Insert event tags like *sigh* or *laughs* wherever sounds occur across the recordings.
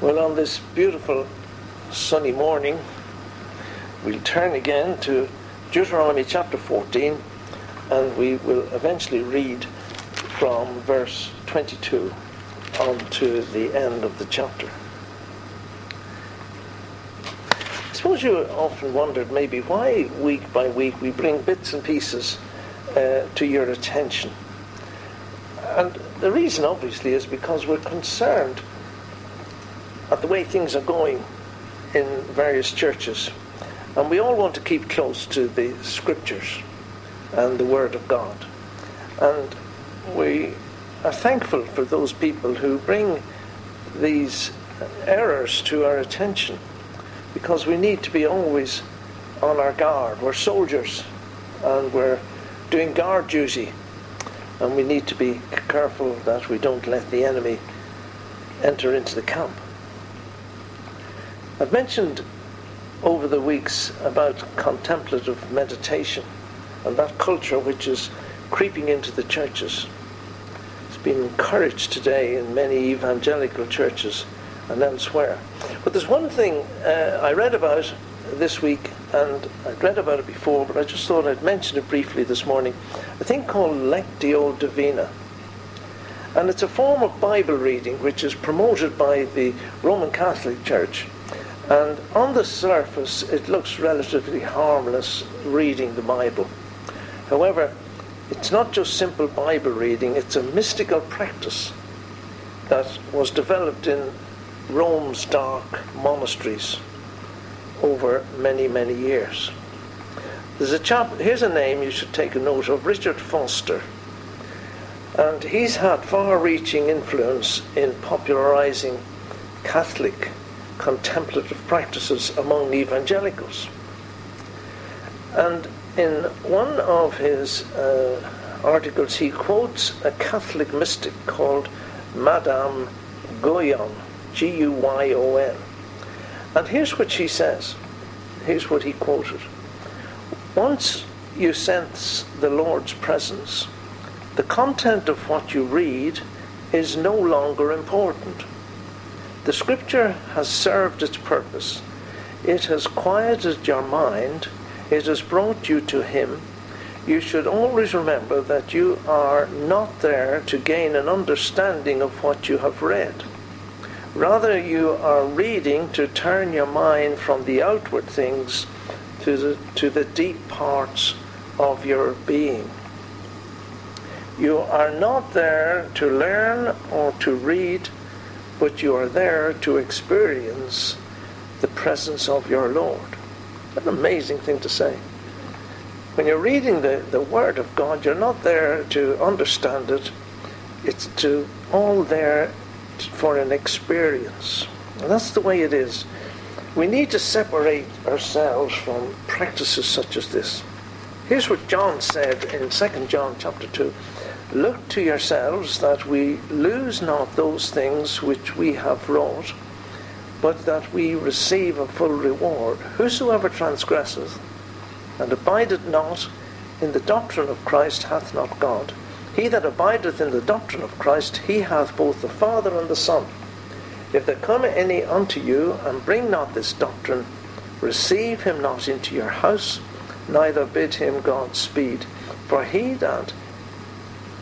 Well, on this beautiful sunny morning, we'll turn again to Deuteronomy chapter 14 and we will eventually read from verse 22 on to the end of the chapter. I suppose you often wondered maybe why week by week we bring bits and pieces uh, to your attention. And the reason obviously is because we're concerned at the way things are going in various churches. And we all want to keep close to the scriptures and the Word of God. And we are thankful for those people who bring these errors to our attention because we need to be always on our guard. We're soldiers and we're doing guard duty and we need to be careful that we don't let the enemy enter into the camp. I've mentioned over the weeks about contemplative meditation and that culture which is creeping into the churches. It's been encouraged today in many evangelical churches and elsewhere. But there's one thing uh, I read about this week, and I'd read about it before, but I just thought I'd mention it briefly this morning. A thing called Lectio Divina. And it's a form of Bible reading which is promoted by the Roman Catholic Church and on the surface, it looks relatively harmless reading the Bible. However, it's not just simple Bible reading, it's a mystical practice that was developed in Rome's dark monasteries over many, many years. There's a chap, here's a name you should take a note of Richard Foster. And he's had far reaching influence in popularizing Catholic contemplative practices among evangelicals. And in one of his uh, articles, he quotes a Catholic mystic called Madame Guyon, G U Y O N. And here's what she says. Here's what he quoted. Once you sense the Lord's presence, the content of what you read is no longer important. The scripture has served its purpose. It has quieted your mind. It has brought you to Him. You should always remember that you are not there to gain an understanding of what you have read. Rather, you are reading to turn your mind from the outward things to the, to the deep parts of your being. You are not there to learn or to read but you are there to experience the presence of your Lord. An amazing thing to say. When you're reading the, the Word of God, you're not there to understand it, it's to all there for an experience. And that's the way it is. We need to separate ourselves from practices such as this. Here's what John said in 2 John chapter 2. Look to yourselves that we lose not those things which we have wrought, but that we receive a full reward. Whosoever transgresseth and abideth not in the doctrine of Christ hath not God. He that abideth in the doctrine of Christ, he hath both the Father and the Son. If there come any unto you and bring not this doctrine, receive him not into your house, neither bid him God speed. For he that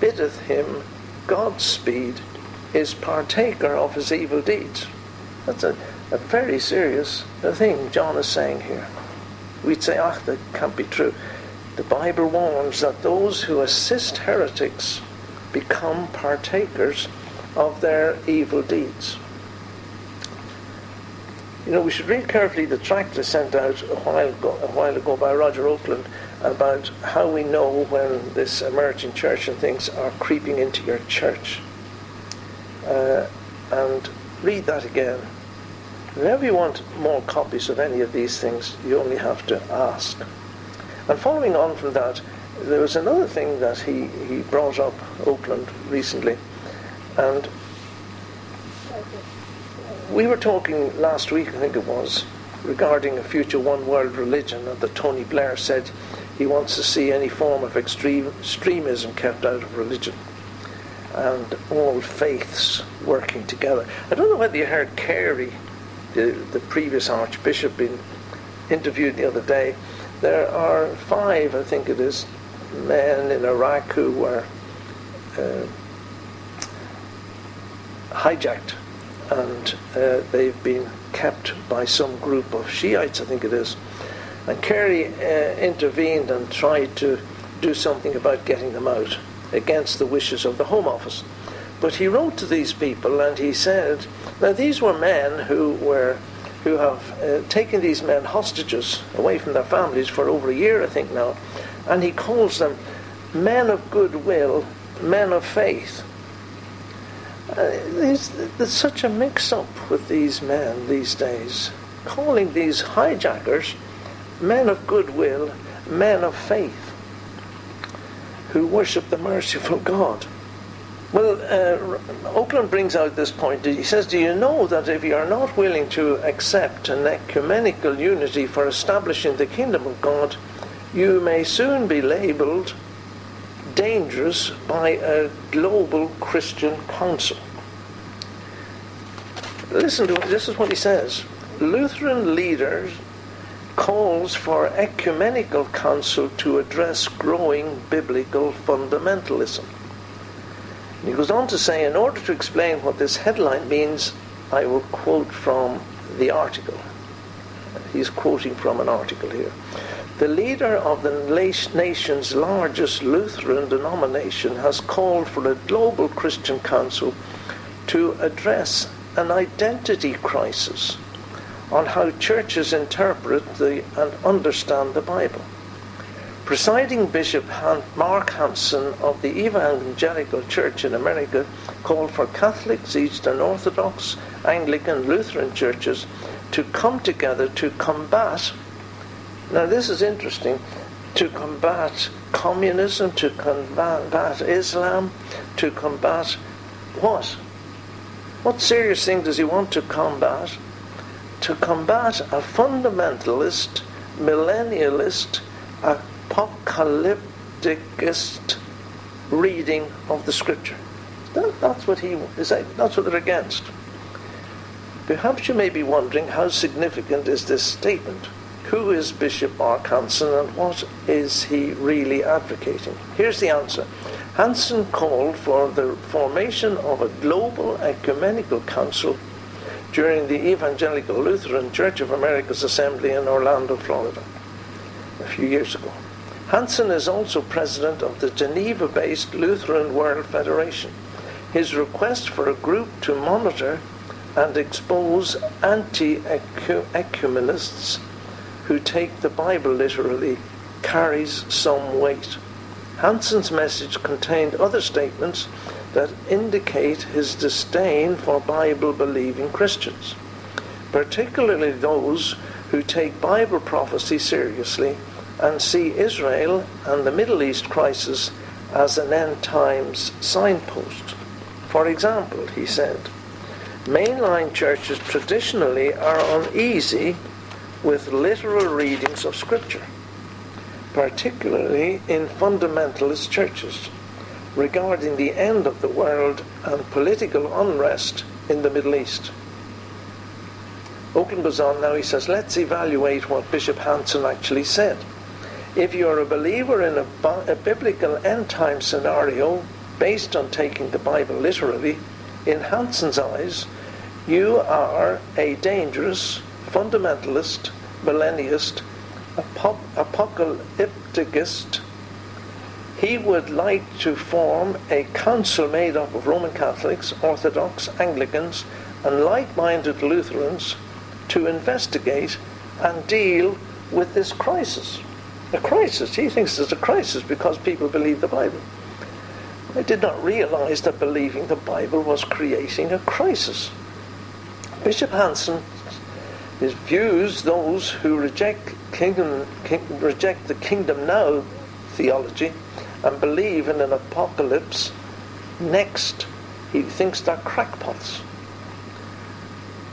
biddeth him Godspeed is partaker of his evil deeds. That's a, a very serious thing John is saying here. We'd say, ah, that can't be true. The Bible warns that those who assist heretics become partakers of their evil deeds. You know, we should read carefully the tract I sent out a while ago, a while ago by Roger Oakland about how we know when this emerging church and things are creeping into your church. Uh, and read that again. Whenever you want more copies of any of these things, you only have to ask. And following on from that, there was another thing that he, he brought up, Oakland, recently. And we were talking last week, I think it was, regarding a future one world religion, that Tony Blair said he wants to see any form of extreme, extremism kept out of religion. and all faiths working together. I don't know whether you heard Carey, the, the previous archbishop, being interviewed the other day. There are five, I think it is, men in Iraq who were uh, hijacked and uh, they've been kept by some group of Shiites, I think it is. And Carey uh, intervened and tried to do something about getting them out against the wishes of the Home Office. But he wrote to these people and he said, now these were men who were who have uh, taken these men hostages away from their families for over a year, I think now, and he calls them men of goodwill, men of faith. Uh, there's, there's such a mix up with these men these days, calling these hijackers men of goodwill, men of faith who worship the merciful God. Well, uh, Oakland brings out this point. He says, Do you know that if you are not willing to accept an ecumenical unity for establishing the kingdom of God, you may soon be labeled dangerous by a global Christian council? Listen to this is what he says. Lutheran leaders calls for ecumenical council to address growing biblical fundamentalism. And he goes on to say, in order to explain what this headline means, I will quote from the article. He's quoting from an article here. The leader of the nation's largest Lutheran denomination has called for a global Christian council to address an identity crisis on how churches interpret the, and understand the Bible. Presiding Bishop Mark Hanson of the Evangelical Church in America called for Catholics, Eastern Orthodox, Anglican, Lutheran churches to come together to combat. Now, this is interesting to combat communism, to combat Islam, to combat what? What serious thing does he want to combat? To combat a fundamentalist, millennialist, apocalypticist reading of the scripture. That, that's what he is. That's what they're against. Perhaps you may be wondering how significant is this statement? Who is Bishop Mark Hanson and what is he really advocating? Here's the answer. Hanson called for the formation of a global ecumenical council during the Evangelical Lutheran Church of America's assembly in Orlando, Florida, a few years ago. Hanson is also president of the Geneva based Lutheran World Federation. His request for a group to monitor and expose anti ecumenists who take the Bible literally carries some weight. Hanson's message contained other statements that indicate his disdain for Bible believing Christians, particularly those who take Bible prophecy seriously and see Israel and the Middle East crisis as an end times signpost. For example, he said, mainline churches traditionally are uneasy with literal readings of Scripture, particularly in fundamentalist churches regarding the end of the world and political unrest in the Middle East. Oakland goes on now, he says, let's evaluate what Bishop Hanson actually said. If you're a believer in a, a biblical end time scenario based on taking the Bible literally, in Hanson's eyes, you are a dangerous, fundamentalist, millennialist, apocalypticist, he would like to form a council made up of Roman Catholics, Orthodox, Anglicans, and like minded Lutherans to investigate and deal with this crisis. A crisis. He thinks it's a crisis because people believe the Bible. I did not realize that believing the Bible was creating a crisis. Bishop Hanson views those who reject, kingdom, king, reject the kingdom now theology and believe in an apocalypse next. He thinks they're crackpots.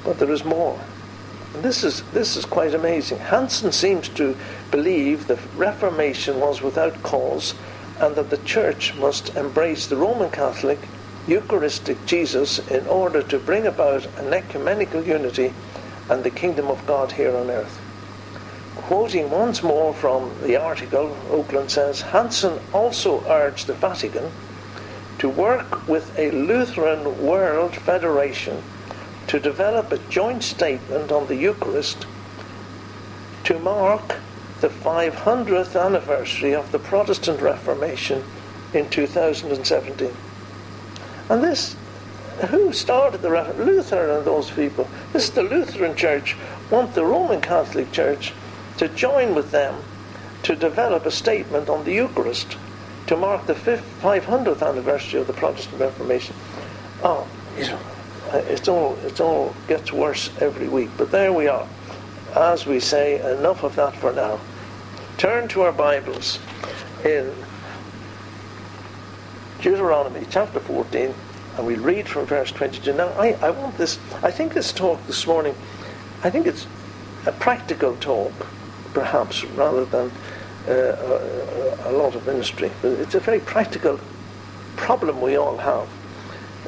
But there is more. And this is, this is quite amazing. Hanson seems to believe the Reformation was without cause and that the Church must embrace the Roman Catholic Eucharistic Jesus in order to bring about an ecumenical unity and the kingdom of God here on earth. Quoting once more from the article, Oakland says Hanson also urged the Vatican to work with a Lutheran World Federation to develop a joint statement on the Eucharist to mark the 500th anniversary of the Protestant Reformation in 2017. And this, who started the Reformation? Luther and those people. This is the Lutheran Church want the Roman Catholic Church to join with them to develop a statement on the Eucharist to mark the 500th anniversary of the Protestant Reformation. Oh, it's all, it all gets worse every week. But there we are. As we say, enough of that for now. Turn to our Bibles in Deuteronomy chapter 14, and we'll read from verse 22. Now, I, I want this, I think this talk this morning, I think it's a practical talk, perhaps, rather than uh, a, a, lot of ministry. But it's a very practical problem we all have,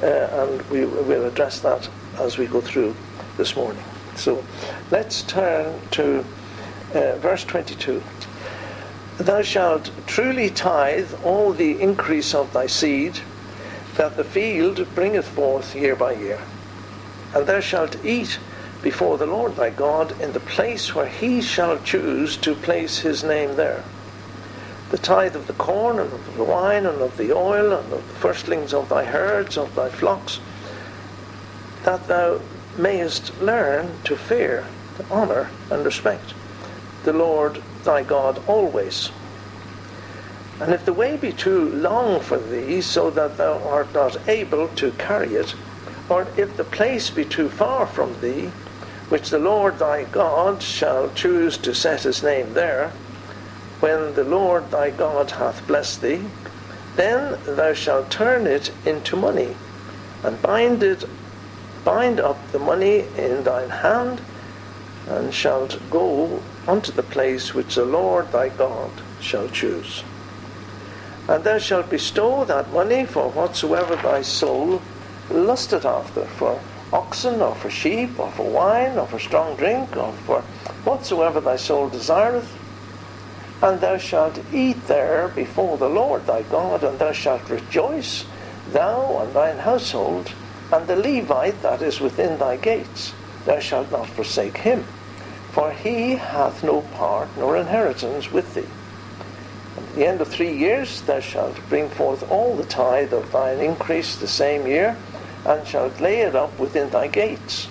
uh, and we will address that as we go through this morning. So let's turn to uh, verse 22. Thou shalt truly tithe all the increase of thy seed that the field bringeth forth year by year. And thou shalt eat before the Lord thy God in the place where he shall choose to place his name there. The tithe of the corn and of the wine and of the oil and of the firstlings of thy herds, of thy flocks, that thou mayest learn to fear, to honour, and respect the Lord thy God always. And if the way be too long for thee, so that thou art not able to carry it, or if the place be too far from thee, which the Lord thy God shall choose to set his name there, when the Lord thy God hath blessed thee, then thou shalt turn it into money, and bind it bind up the money in thine hand, and shalt go unto the place which the Lord thy God shall choose. And thou shalt bestow that money for whatsoever thy soul lusteth after, for oxen, or for sheep, or for wine, or for strong drink, or for whatsoever thy soul desireth. And thou shalt eat there before the Lord thy God, and thou shalt rejoice, thou and thine household, and the Levite that is within thy gates. Thou shalt not forsake him for he hath no part nor inheritance with thee. At the end of three years thou shalt bring forth all the tithe of thine increase the same year, and shalt lay it up within thy gates.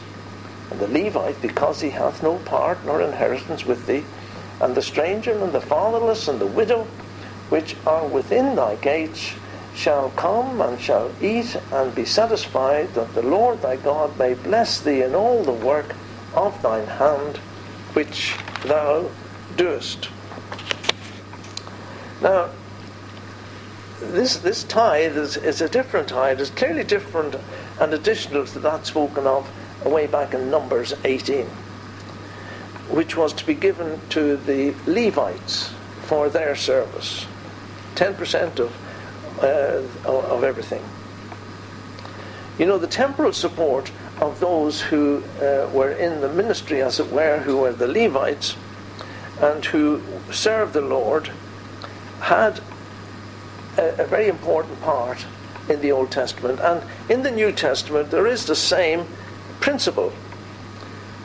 And the Levite, because he hath no part nor inheritance with thee, and the stranger and the fatherless and the widow, which are within thy gates, shall come and shall eat and be satisfied, that the Lord thy God may bless thee in all the work of thine hand which thou doest. Now, this, this tithe is, is a different tithe. It's clearly different and additional to that spoken of way back in Numbers 18, which was to be given to the Levites for their service. 10% of, uh, of everything. You know, the temporal support of those who uh, were in the ministry, as it were, who were the Levites, and who served the Lord, had a, a very important part in the Old Testament. And in the New Testament, there is the same principle.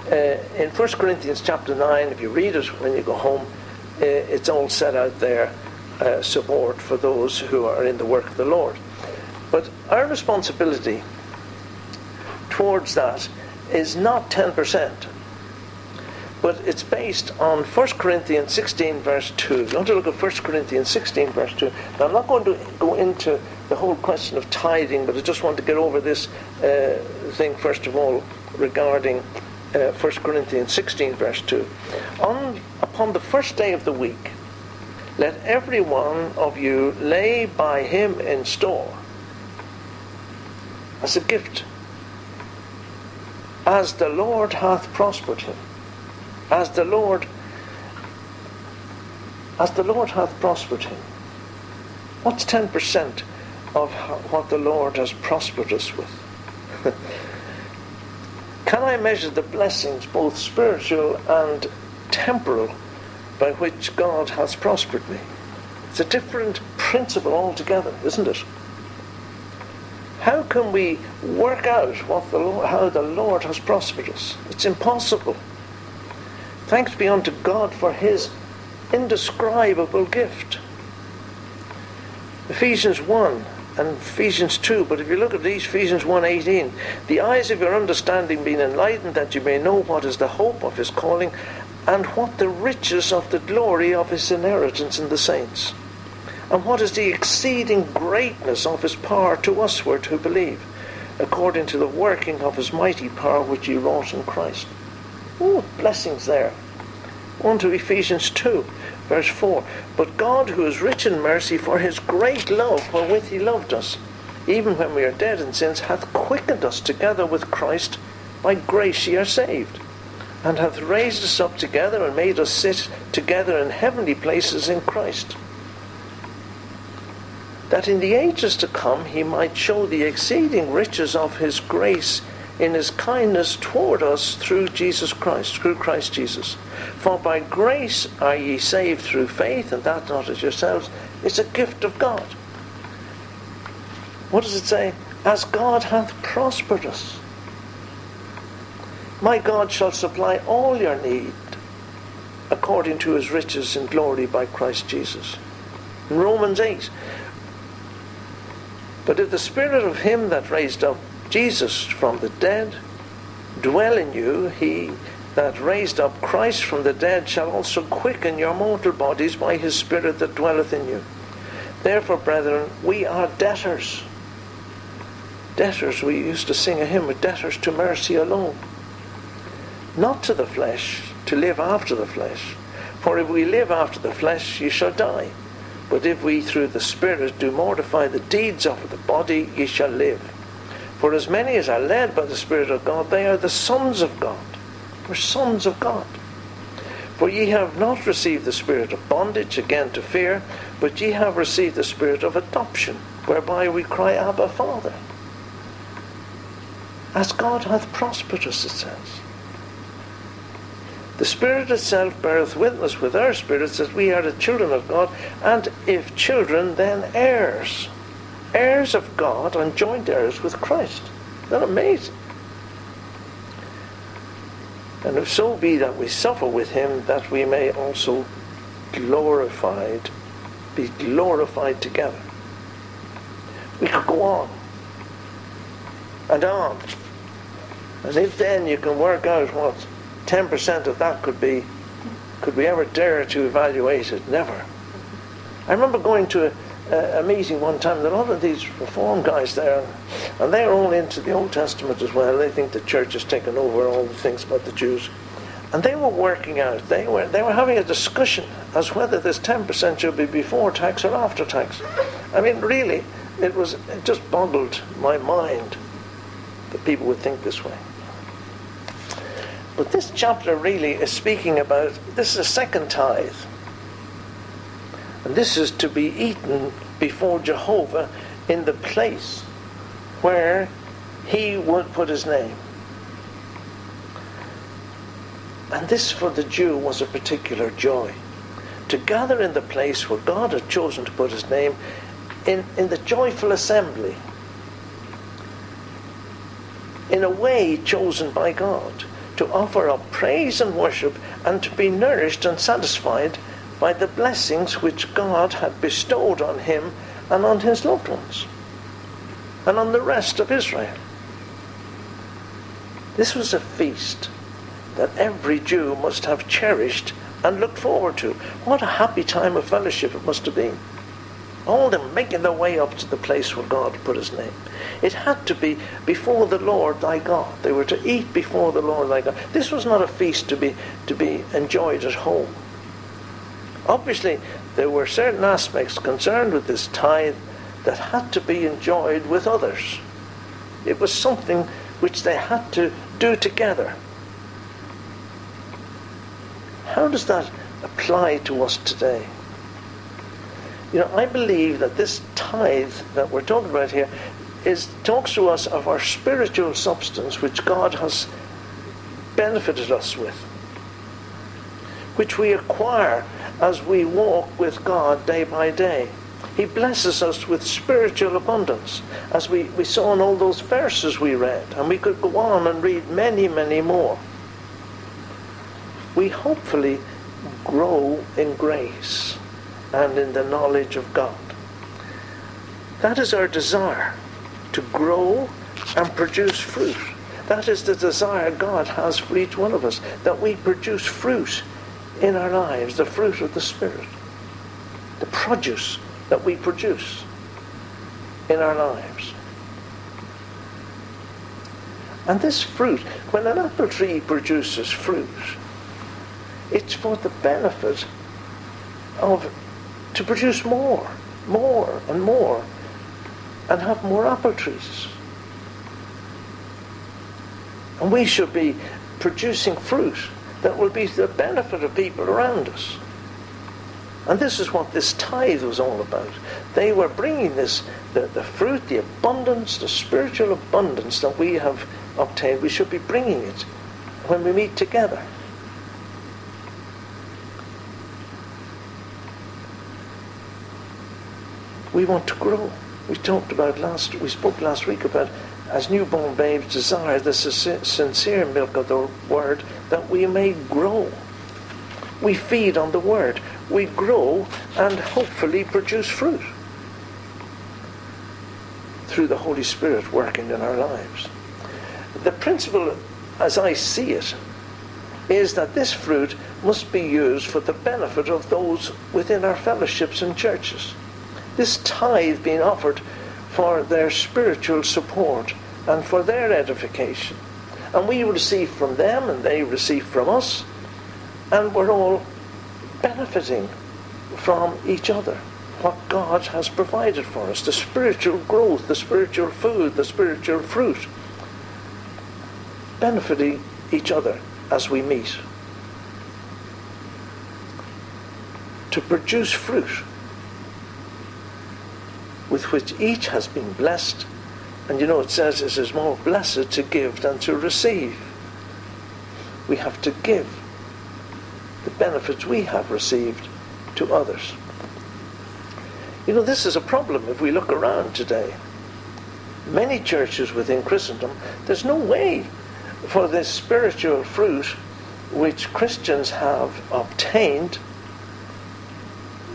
Uh, in 1 Corinthians chapter 9, if you read it when you go home, uh, it's all set out there uh, support for those who are in the work of the Lord. But our responsibility towards that is not 10%, but it's based on 1 Corinthians 16, verse 2. You want to look at 1 Corinthians 16, verse 2. Now, I'm not going to go into the whole question of tithing, but I just want to get over this uh, thing, first of all, regarding uh, 1 Corinthians 16, verse 2. On, upon the first day of the week, let every one of you lay by him in store as a gift as the Lord hath prospered him. As the Lord as the Lord hath prospered him. What's ten percent of what the Lord has prospered us with? *laughs* Can I measure the blessings, both spiritual and temporal, by which God has prospered me? It's a different principle altogether, isn't it? How can we work out what the Lord, how the Lord has prospered us? It's impossible. Thanks be unto God for his indescribable gift. Ephesians 1 and Ephesians 2, but if you look at these, Ephesians 1.18, the eyes of your understanding being enlightened that you may know what is the hope of his calling and what the riches of the glory of his inheritance in the saints and what is the exceeding greatness of his power to usward who believe, according to the working of his mighty power which he wrought in Christ. Oh, blessings there. On to Ephesians 2, verse 4. But God, who is rich in mercy, for his great love wherewith he loved us, even when we are dead in sins, hath quickened us together with Christ. By grace ye are saved, and hath raised us up together and made us sit together in heavenly places in Christ that in the ages to come he might show the exceeding riches of his grace in his kindness toward us through Jesus Christ, through Christ Jesus. For by grace are ye saved through faith, and that not as yourselves, it's a gift of God. What does it say? As God hath prospered us. My God shall supply all your need according to his riches in glory by Christ Jesus. In Romans 8, but if the Spirit of him that raised up Jesus from the dead dwell in you, he that raised up Christ from the dead shall also quicken your mortal bodies by his Spirit that dwelleth in you. Therefore, brethren, we are debtors. Debtors, we used to sing a hymn with debtors to mercy alone. Not to the flesh, to live after the flesh. For if we live after the flesh, ye shall die. But if we through the Spirit do mortify the deeds of the body, ye shall live. For as many as are led by the Spirit of God, they are the sons of God. We're sons of God. For ye have not received the spirit of bondage again to fear, but ye have received the spirit of adoption, whereby we cry, Abba, Father. As God hath prospered us, it says. The Spirit itself beareth witness with our spirits that we are the children of God, and if children, then heirs. Heirs of God and joint heirs with Christ. Isn't that amazing? And if so be that we suffer with him, that we may also glorified, be glorified together. We could go on and on. And if then you can work out what 10% of that could be, could we ever dare to evaluate it? Never. I remember going to a, a meeting one time, and a lot of these reform guys there, and they're all into the Old Testament as well. They think the church has taken over all the things about the Jews. And they were working out, they were, they were having a discussion as whether this 10% should be before tax or after tax. I mean, really, it was it just boggled my mind that people would think this way. But this chapter really is speaking about this is a second tithe. And this is to be eaten before Jehovah in the place where he would put his name. And this for the Jew was a particular joy. To gather in the place where God had chosen to put his name in, in the joyful assembly. In a way chosen by God to offer up praise and worship and to be nourished and satisfied by the blessings which God had bestowed on him and on his loved ones and on the rest of Israel. This was a feast that every Jew must have cherished and looked forward to. What a happy time of fellowship it must have been all them making their way up to the place where God put his name. It had to be before the Lord thy God. They were to eat before the Lord thy God. This was not a feast to be to be enjoyed at home. Obviously, there were certain aspects concerned with this tithe that had to be enjoyed with others. It was something which they had to do together. How does that apply to us today? You know, I believe that this tithe that we're talking about here is talks to us of our spiritual substance which God has benefited us with, which we acquire as we walk with God day by day. He blesses us with spiritual abundance, as we, we saw in all those verses we read, and we could go on and read many, many more. We hopefully grow in grace and in the knowledge of God. That is our desire to grow and produce fruit. That is the desire God has for each one of us, that we produce fruit in our lives, the fruit of the Spirit, the produce that we produce in our lives. And this fruit, when an apple tree produces fruit, it's for the benefit of to produce more, more and more, and have more apple trees. And we should be producing fruit that will be to the benefit of people around us. And this is what this tithe was all about. They were bringing this, the, the fruit, the abundance, the spiritual abundance that we have obtained. We should be bringing it when we meet together. We want to grow. We talked about last, we spoke last week about as newborn babes desire the sincere milk of the word that we may grow. We feed on the word. We grow and hopefully produce fruit through the Holy Spirit working in our lives. The principle, as I see it, is that this fruit must be used for the benefit of those within our fellowships and churches this tithe being offered for their spiritual support and for their edification. And we receive from them and they receive from us, and we're all benefiting from each other. What God has provided for us the spiritual growth, the spiritual food, the spiritual fruit, benefiting each other as we meet. To produce fruit with which each has been blessed. And you know, it says it is more blessed to give than to receive. We have to give the benefits we have received to others. You know, this is a problem if we look around today. Many churches within Christendom, there's no way for this spiritual fruit which Christians have obtained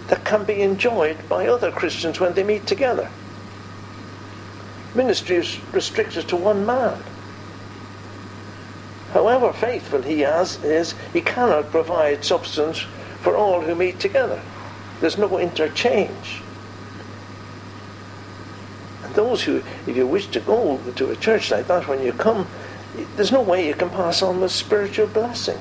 that can be enjoyed by other Christians when they meet together. Ministry is restricted to one man. However faithful he has, is, he cannot provide substance for all who meet together. There's no interchange. And those who, if you wish to go to a church like that, when you come, there's no way you can pass on the spiritual blessing.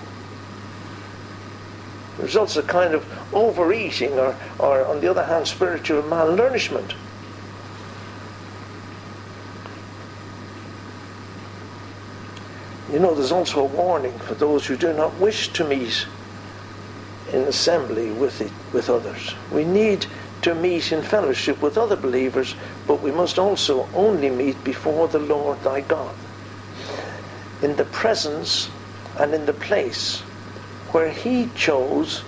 Results a kind of overeating or, or, on the other hand, spiritual malnourishment. You know, there's also a warning for those who do not wish to meet in assembly with, it, with others. We need to meet in fellowship with other believers, but we must also only meet before the Lord thy God, in the presence and in the place where he chose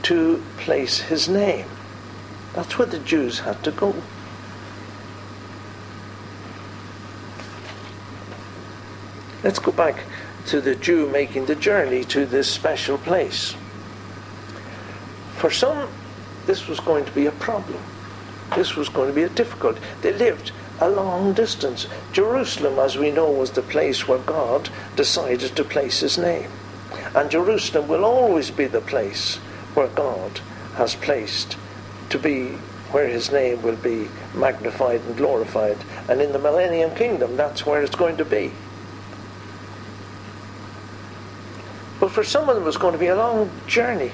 to place his name. That's where the Jews had to go. Let's go back to the Jew making the journey to this special place. For some, this was going to be a problem. This was going to be a difficult. They lived a long distance. Jerusalem, as we know, was the place where God decided to place his name. And Jerusalem will always be the place where God has placed to be where his name will be magnified and glorified. And in the millennium kingdom, that's where it's going to be. But for some of them, it's going to be a long journey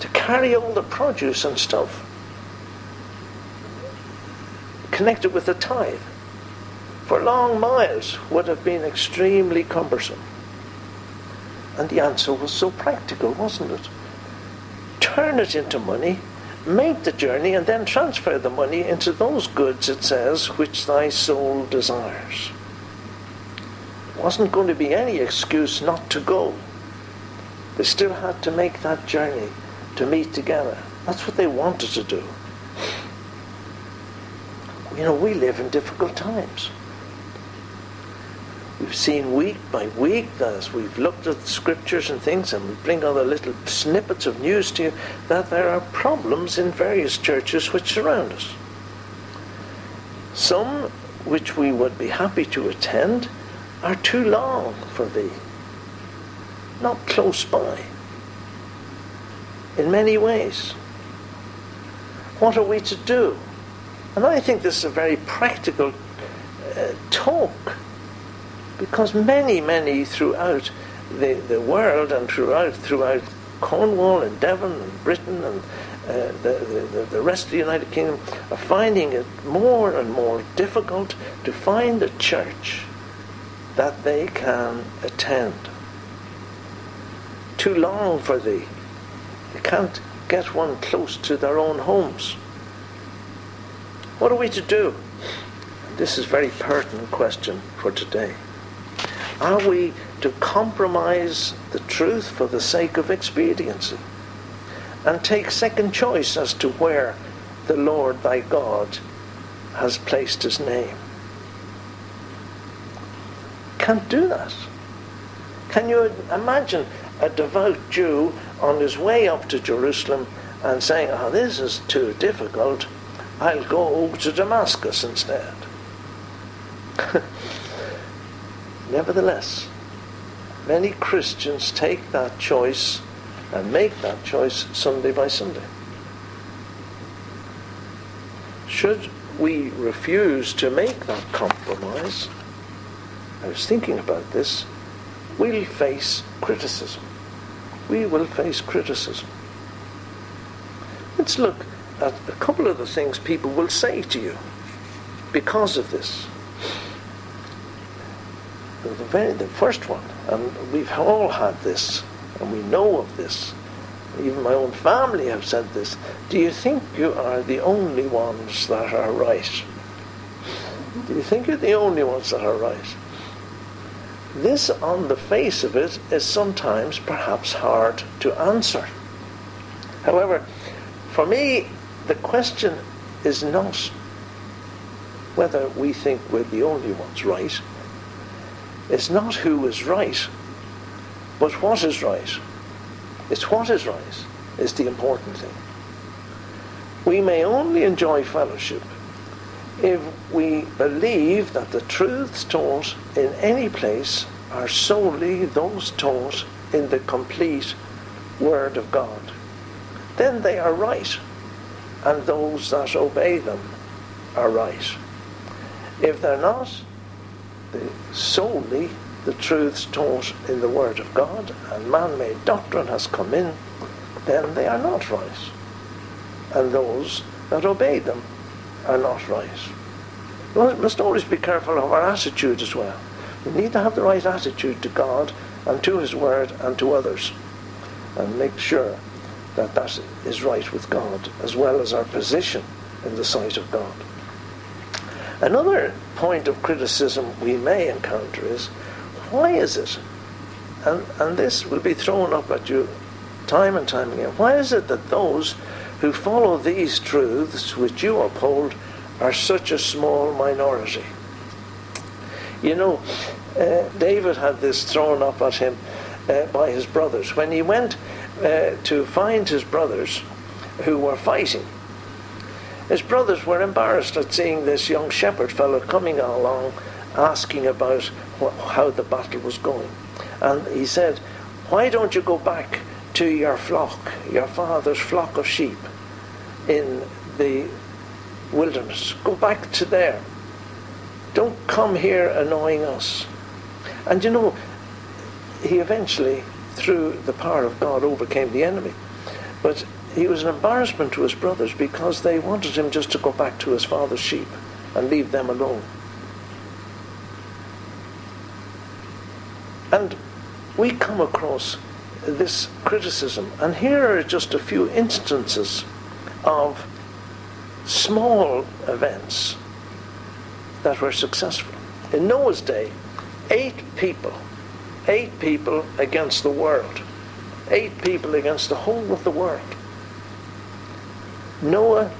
to carry all the produce and stuff connected with the tithe for long miles would have been extremely cumbersome. And the answer was so practical, wasn't it? turn it into money, make the journey, and then transfer the money into those goods, it says, which thy soul desires. Wasn't going to be any excuse not to go. They still had to make that journey to meet together. That's what they wanted to do. You know, we live in difficult times. We've seen week by week as we've looked at the scriptures and things, and we bring other little snippets of news to you that there are problems in various churches which surround us. Some which we would be happy to attend are too long for thee, not close by. In many ways. What are we to do? And I think this is a very practical uh, talk because many, many throughout the, the world and throughout throughout Cornwall and Devon and Britain and uh, the, the, the rest of the United Kingdom are finding it more and more difficult to find a church that they can attend. Too long for thee. They can't get one close to their own homes. What are we to do? This is a very pertinent question for today. Are we to compromise the truth for the sake of expediency and take second choice as to where the Lord thy God has placed his name? Can't do that. Can you imagine a devout Jew on his way up to Jerusalem and saying, Oh, this is too difficult, I'll go to Damascus instead? *laughs* Nevertheless, many Christians take that choice and make that choice Sunday by Sunday. Should we refuse to make that compromise, I was thinking about this, we'll face criticism. We will face criticism. Let's look at a couple of the things people will say to you because of this the very the first one, and we've all had this, and we know of this. Even my own family have said this. Do you think you are the only ones that are right? Do you think you're the only ones that are right? This, on the face of it, is sometimes perhaps hard to answer. However, for me, the question is not whether we think we're the only ones right it's not who is right, but what is right. It's what is right is the important thing. We may only enjoy fellowship if we believe that the truths taught in any place are solely those taught in the complete Word of God. Then they are right, and those that obey them are right. If they're not, solely the truths taught in the Word of God, and man made doctrine has come in, then they are not right. And those that obey them are not right. We must always be careful of our attitude as well. We need to have the right attitude to God and to His Word and to others, and make sure that that is right with God, as well as our position in the sight of God. Another point of criticism we may encounter is why is it, and, and this will be thrown up at you time and time again, why is it that those who follow these truths which you uphold are such a small minority? You know, uh, David had this thrown up at him uh, by his brothers. When he went uh, to find his brothers who were fighting, his brothers were embarrassed at seeing this young shepherd fellow coming along asking about wh- how the battle was going. And he said, Why don't you go back to your flock, your father's flock of sheep in the wilderness? Go back to there. Don't come here annoying us. And you know, he eventually, through the power of God, overcame the enemy. But he was an embarrassment to his brothers because they wanted him just to go back to his father's sheep and leave them alone. And we come across this criticism. And here are just a few instances of small events that were successful. In Noah's day, eight people, eight people against the world, eight people against the whole of the world. Noah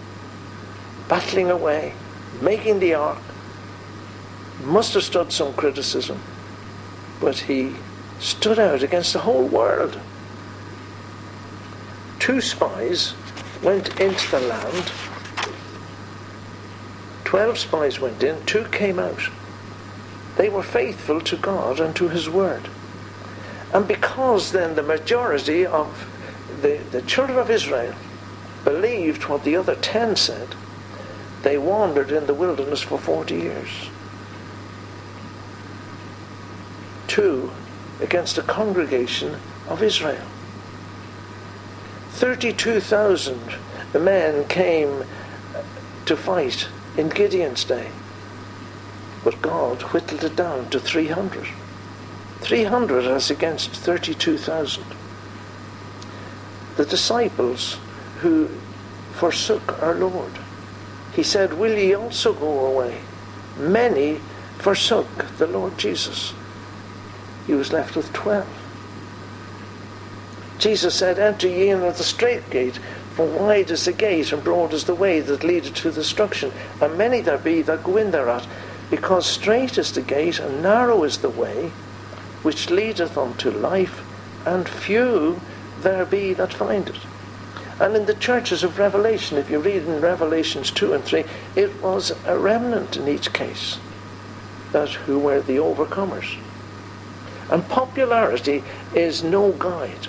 battling away, making the ark, must have stood some criticism, but he stood out against the whole world. Two spies went into the land. Twelve spies went in, two came out. They were faithful to God and to His Word. And because then the majority of the, the children of Israel believed what the other ten said, they wandered in the wilderness for 40 years. Two against a congregation of Israel. 32,000 men came to fight in Gideon's day. But God whittled it down to 300. 300 as against 32,000. The disciples who forsook our Lord. He said, Will ye also go away? Many forsook the Lord Jesus he was left with twelve. Jesus said, Enter ye in at the strait gate, for wide is the gate and broad is the way that leadeth to destruction, and many there be that go in thereat, because strait is the gate and narrow is the way which leadeth unto life, and few there be that find it. And in the churches of Revelation, if you read in Revelations 2 and 3, it was a remnant in each case that who were the overcomers. And popularity is no guide.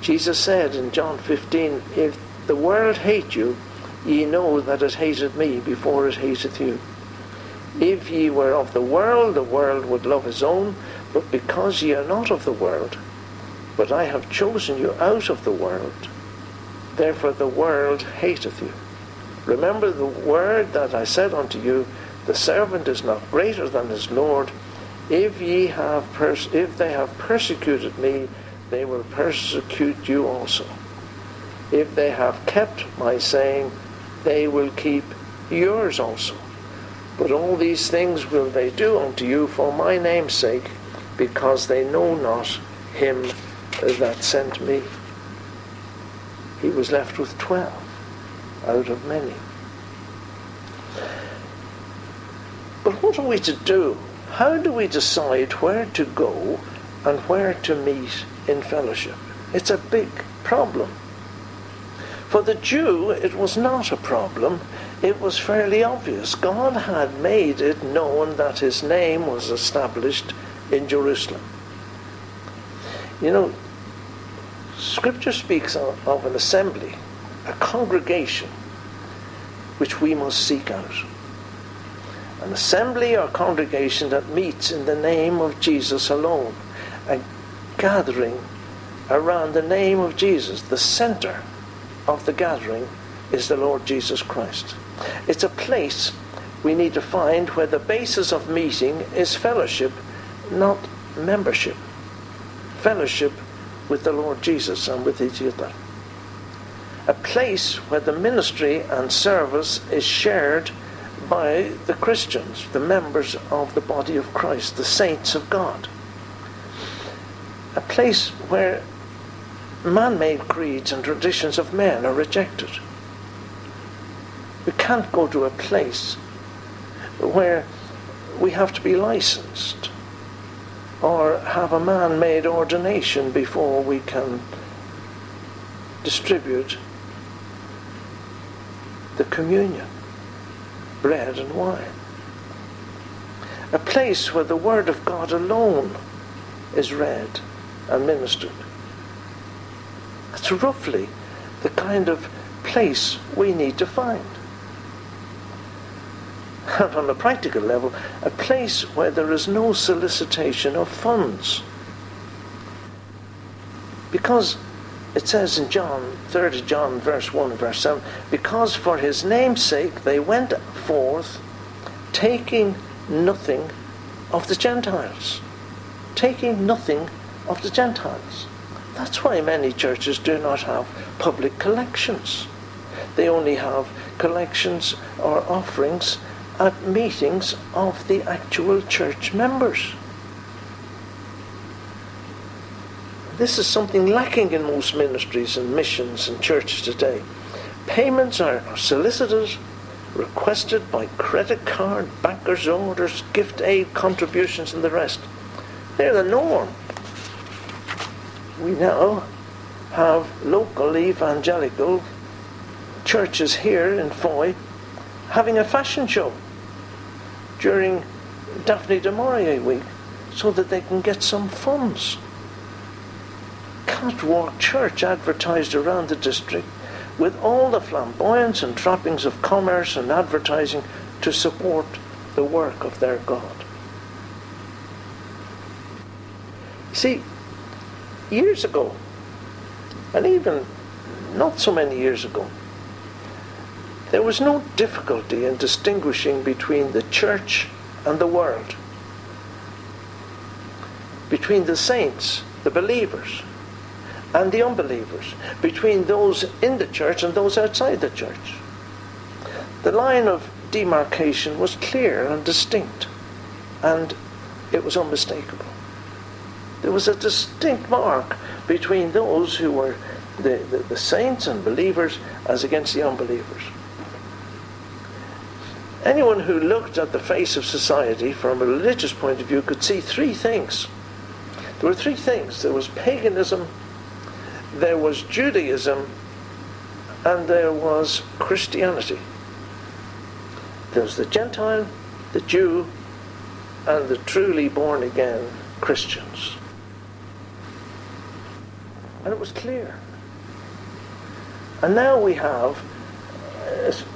Jesus said in John 15, If the world hate you, ye know that it hated me before it hateth you. If ye were of the world, the world would love his own, but because ye are not of the world, but I have chosen you out of the world, therefore the world hateth you. Remember the word that I said unto you, the servant is not greater than his Lord. If ye have pers- if they have persecuted me, they will persecute you also. If they have kept my saying, they will keep yours also. But all these things will they do unto you for my name's sake, because they know not him that sent me. He was left with twelve out of many. But what are we to do how do we decide where to go and where to meet in fellowship? It's a big problem. For the Jew, it was not a problem. It was fairly obvious. God had made it known that his name was established in Jerusalem. You know, Scripture speaks of, of an assembly, a congregation, which we must seek out an assembly or congregation that meets in the name of Jesus alone, a gathering around the name of Jesus. The center of the gathering is the Lord Jesus Christ. It's a place we need to find where the basis of meeting is fellowship, not membership. Fellowship with the Lord Jesus and with each other. A place where the ministry and service is shared by the Christians, the members of the body of Christ, the saints of God. A place where man made creeds and traditions of men are rejected. We can't go to a place where we have to be licensed or have a man made ordination before we can distribute the communion bread and wine. A place where the Word of God alone is read and ministered. That's roughly the kind of place we need to find. And on a practical level, a place where there is no solicitation of funds. Because it says in John, 3 John, verse 1 and verse 7, because for his name's sake they went forth, taking nothing of the Gentiles. Taking nothing of the Gentiles. That's why many churches do not have public collections. They only have collections or offerings at meetings of the actual church members. This is something lacking in most ministries and missions and churches today. Payments are solicited, requested by credit card, bankers' orders, gift aid contributions, and the rest. They're the norm. We now have local evangelical churches here in Fowey having a fashion show during Daphne du Maurier week so that they can get some funds. Catwalk Church advertised around the district with all the flamboyance and trappings of commerce and advertising to support the work of their God. See, years ago, and even not so many years ago, there was no difficulty in distinguishing between the church and the world, between the saints, the believers, and the unbelievers, between those in the church and those outside the church. The line of demarcation was clear and distinct, and it was unmistakable. There was a distinct mark between those who were the, the, the saints and believers as against the unbelievers. Anyone who looked at the face of society from a religious point of view could see three things. There were three things there was paganism, there was Judaism, and there was Christianity. There was the Gentile, the Jew, and the truly born again Christians. And it was clear. And now we have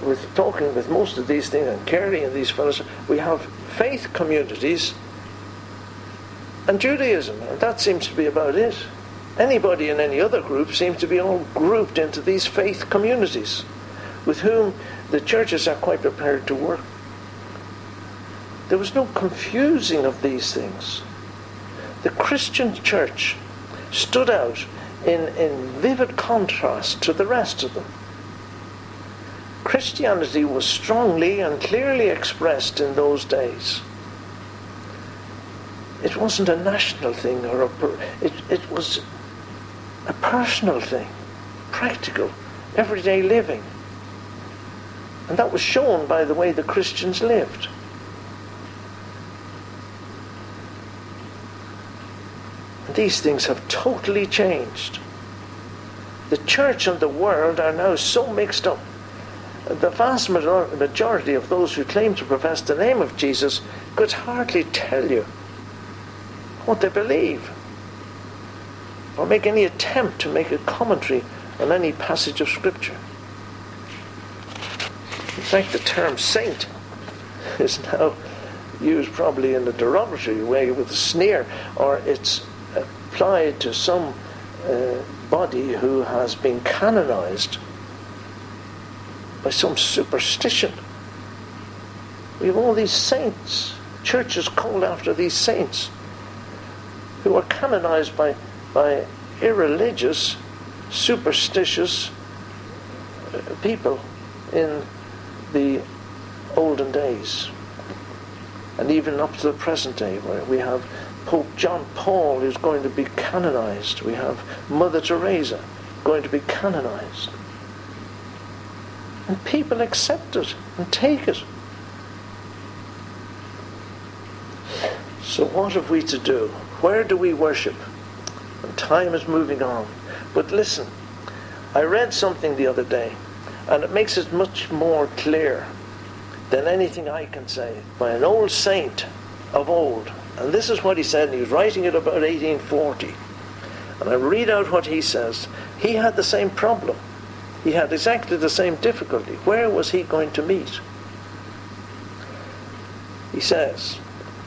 with talking with most of these things and Kerry and these fellows, we have faith communities and Judaism, and that seems to be about it. Anybody in any other group seems to be all grouped into these faith communities with whom the churches are quite prepared to work. There was no confusing of these things. The Christian church stood out in, in vivid contrast to the rest of them. Christianity was strongly and clearly expressed in those days. It wasn't a national thing or a per- it, it was a personal thing, practical, everyday living. And that was shown by the way the Christians lived. And these things have totally changed. The church and the world are now so mixed up the vast majority of those who claim to profess the name of Jesus could hardly tell you what they believe or make any attempt to make a commentary on any passage of Scripture. In fact, the term saint *laughs* is now used probably in a derogatory way with a sneer, or it's applied to some uh, body who has been canonized by some superstition. We have all these saints, churches called after these saints, who are canonized by, by irreligious, superstitious uh, people in the olden days. And even up to the present day, where we have Pope John Paul who's going to be canonized. We have Mother Teresa going to be canonized. And people accept it and take it. So, what have we to do? Where do we worship? And time is moving on. But listen, I read something the other day, and it makes it much more clear than anything I can say by an old saint of old. And this is what he said, and he was writing it about 1840. And I read out what he says. He had the same problem. He had exactly the same difficulty. Where was he going to meet? He says,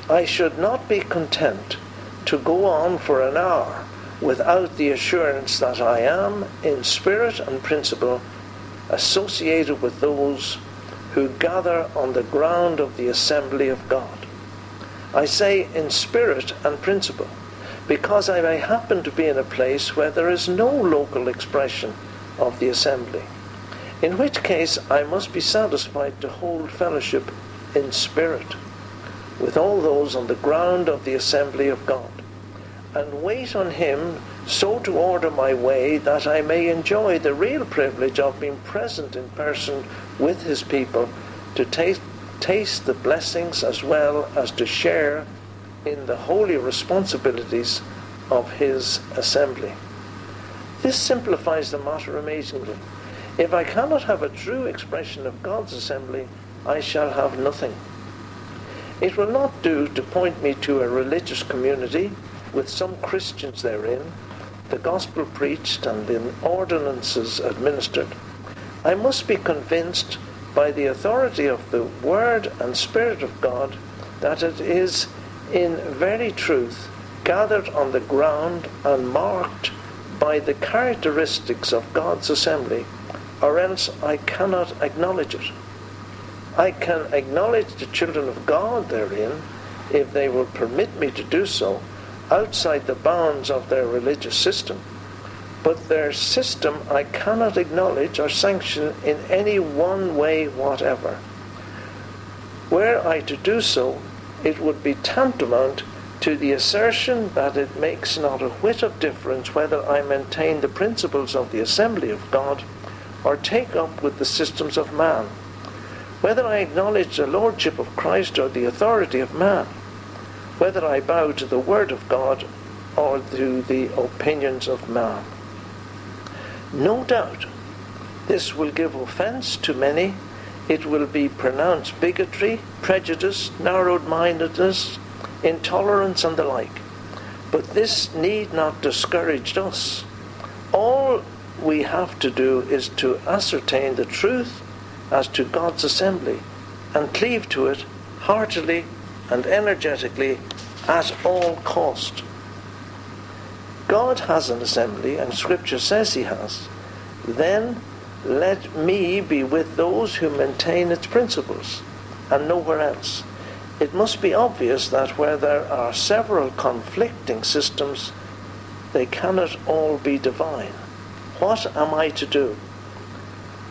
I should not be content to go on for an hour without the assurance that I am, in spirit and principle, associated with those who gather on the ground of the assembly of God. I say in spirit and principle, because I may happen to be in a place where there is no local expression of the assembly, in which case I must be satisfied to hold fellowship in spirit with all those on the ground of the assembly of God, and wait on Him so to order my way that I may enjoy the real privilege of being present in person with His people to taste, taste the blessings as well as to share in the holy responsibilities of His assembly. This simplifies the matter amazingly. If I cannot have a true expression of God's assembly, I shall have nothing. It will not do to point me to a religious community with some Christians therein, the gospel preached and the ordinances administered. I must be convinced by the authority of the Word and Spirit of God that it is in very truth gathered on the ground and marked by the characteristics of God's assembly, or else I cannot acknowledge it. I can acknowledge the children of God therein, if they will permit me to do so, outside the bounds of their religious system. But their system I cannot acknowledge or sanction in any one way whatever. Were I to do so, it would be tantamount to the assertion that it makes not a whit of difference whether I maintain the principles of the assembly of God or take up with the systems of man, whether I acknowledge the lordship of Christ or the authority of man, whether I bow to the word of God or to the opinions of man. No doubt, this will give offence to many. It will be pronounced bigotry, prejudice, narrowed mindedness, intolerance, and the like. But this need not discourage us. All we have to do is to ascertain the truth as to God's assembly and cleave to it heartily and energetically at all cost. God has an assembly, and Scripture says He has, then let me be with those who maintain its principles, and nowhere else. It must be obvious that where there are several conflicting systems, they cannot all be divine. What am I to do?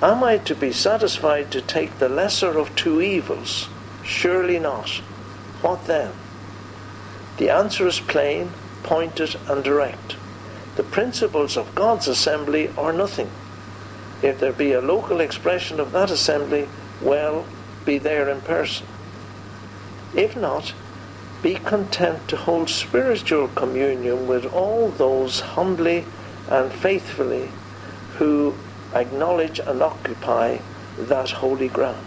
Am I to be satisfied to take the lesser of two evils? Surely not. What then? The answer is plain pointed and direct. The principles of God's assembly are nothing. If there be a local expression of that assembly, well, be there in person. If not, be content to hold spiritual communion with all those humbly and faithfully who acknowledge and occupy that holy ground.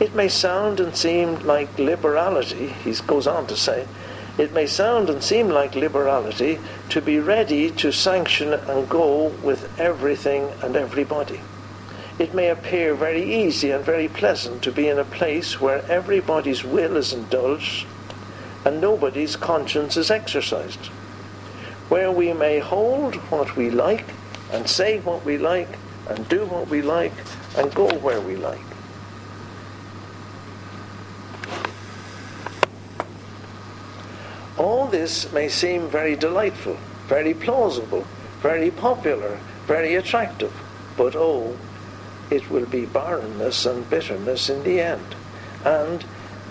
It may sound and seem like liberality, he goes on to say, it may sound and seem like liberality to be ready to sanction and go with everything and everybody. It may appear very easy and very pleasant to be in a place where everybody's will is indulged and nobody's conscience is exercised, where we may hold what we like and say what we like and do what we like and go where we like. All this may seem very delightful, very plausible, very popular, very attractive, but oh, it will be barrenness and bitterness in the end. And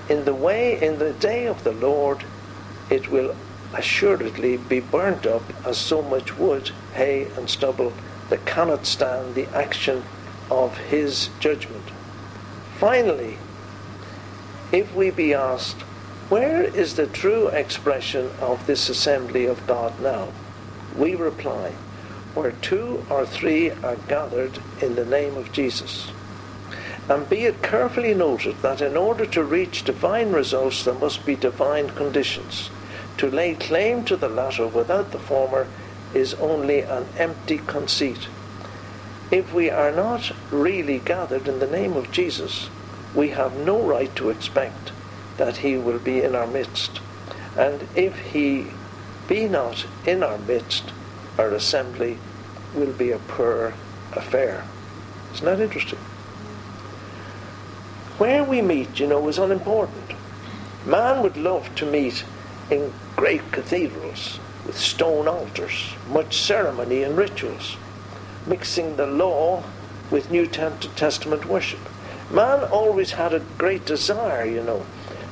in the way, in the day of the Lord, it will assuredly be burnt up as so much wood, hay, and stubble that cannot stand the action of his judgment. Finally, if we be asked, where is the true expression of this assembly of God now? We reply, where two or three are gathered in the name of Jesus. And be it carefully noted that in order to reach divine results, there must be divine conditions. To lay claim to the latter without the former is only an empty conceit. If we are not really gathered in the name of Jesus, we have no right to expect that he will be in our midst. And if he be not in our midst, our assembly will be a poor affair. Isn't that interesting? Where we meet, you know, is unimportant. Man would love to meet in great cathedrals with stone altars, much ceremony and rituals, mixing the law with New Testament worship. Man always had a great desire, you know,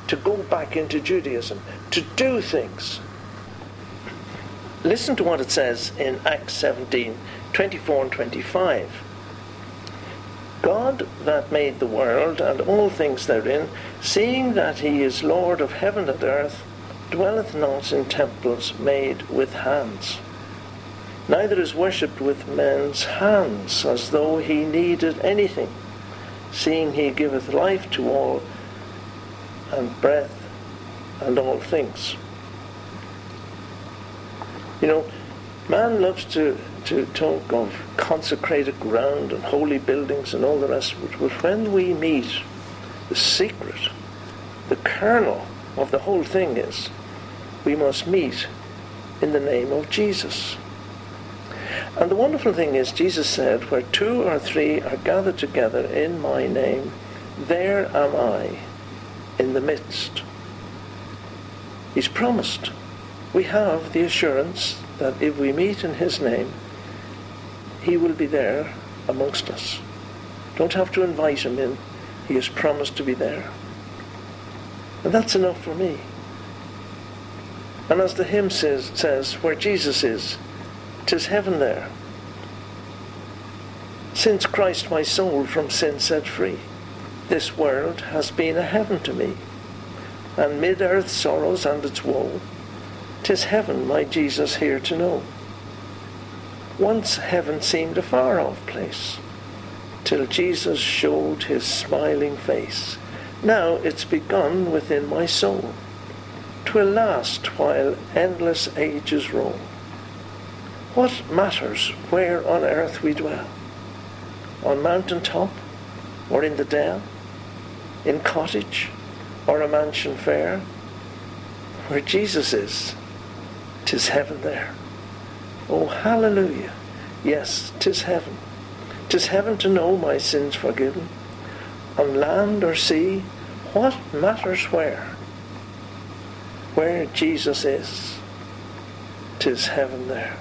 to go back into Judaism, to do things. Listen to what it says in Acts 17 24 and 25. God that made the world and all things therein, seeing that he is Lord of heaven and earth, dwelleth not in temples made with hands. Neither is worshipped with men's hands, as though he needed anything, seeing he giveth life to all, and breath, and all things. You know, man loves to to talk of consecrated ground and holy buildings and all the rest of it. But when we meet, the secret, the kernel of the whole thing is we must meet in the name of Jesus. And the wonderful thing is, Jesus said, Where two or three are gathered together in my name, there am I in the midst. He's promised. We have the assurance that if we meet in his name, he will be there amongst us. Don't have to invite him in. He has promised to be there. And that's enough for me. And as the hymn says, says where Jesus is, tis heaven there. Since Christ my soul from sin set free, this world has been a heaven to me. And mid earth's sorrows and its woe, tis heaven my Jesus here to know. Once heaven seemed a far off place, till Jesus showed his smiling face. Now it's begun within my soul. Twill last while endless ages roll. What matters where on earth we dwell? On mountain top or in the dell? In cottage or a mansion fair? Where Jesus is, tis heaven there. Oh, hallelujah. Yes, tis heaven. Tis heaven to know my sins forgiven. On land or sea, what matters where? Where Jesus is, tis heaven there.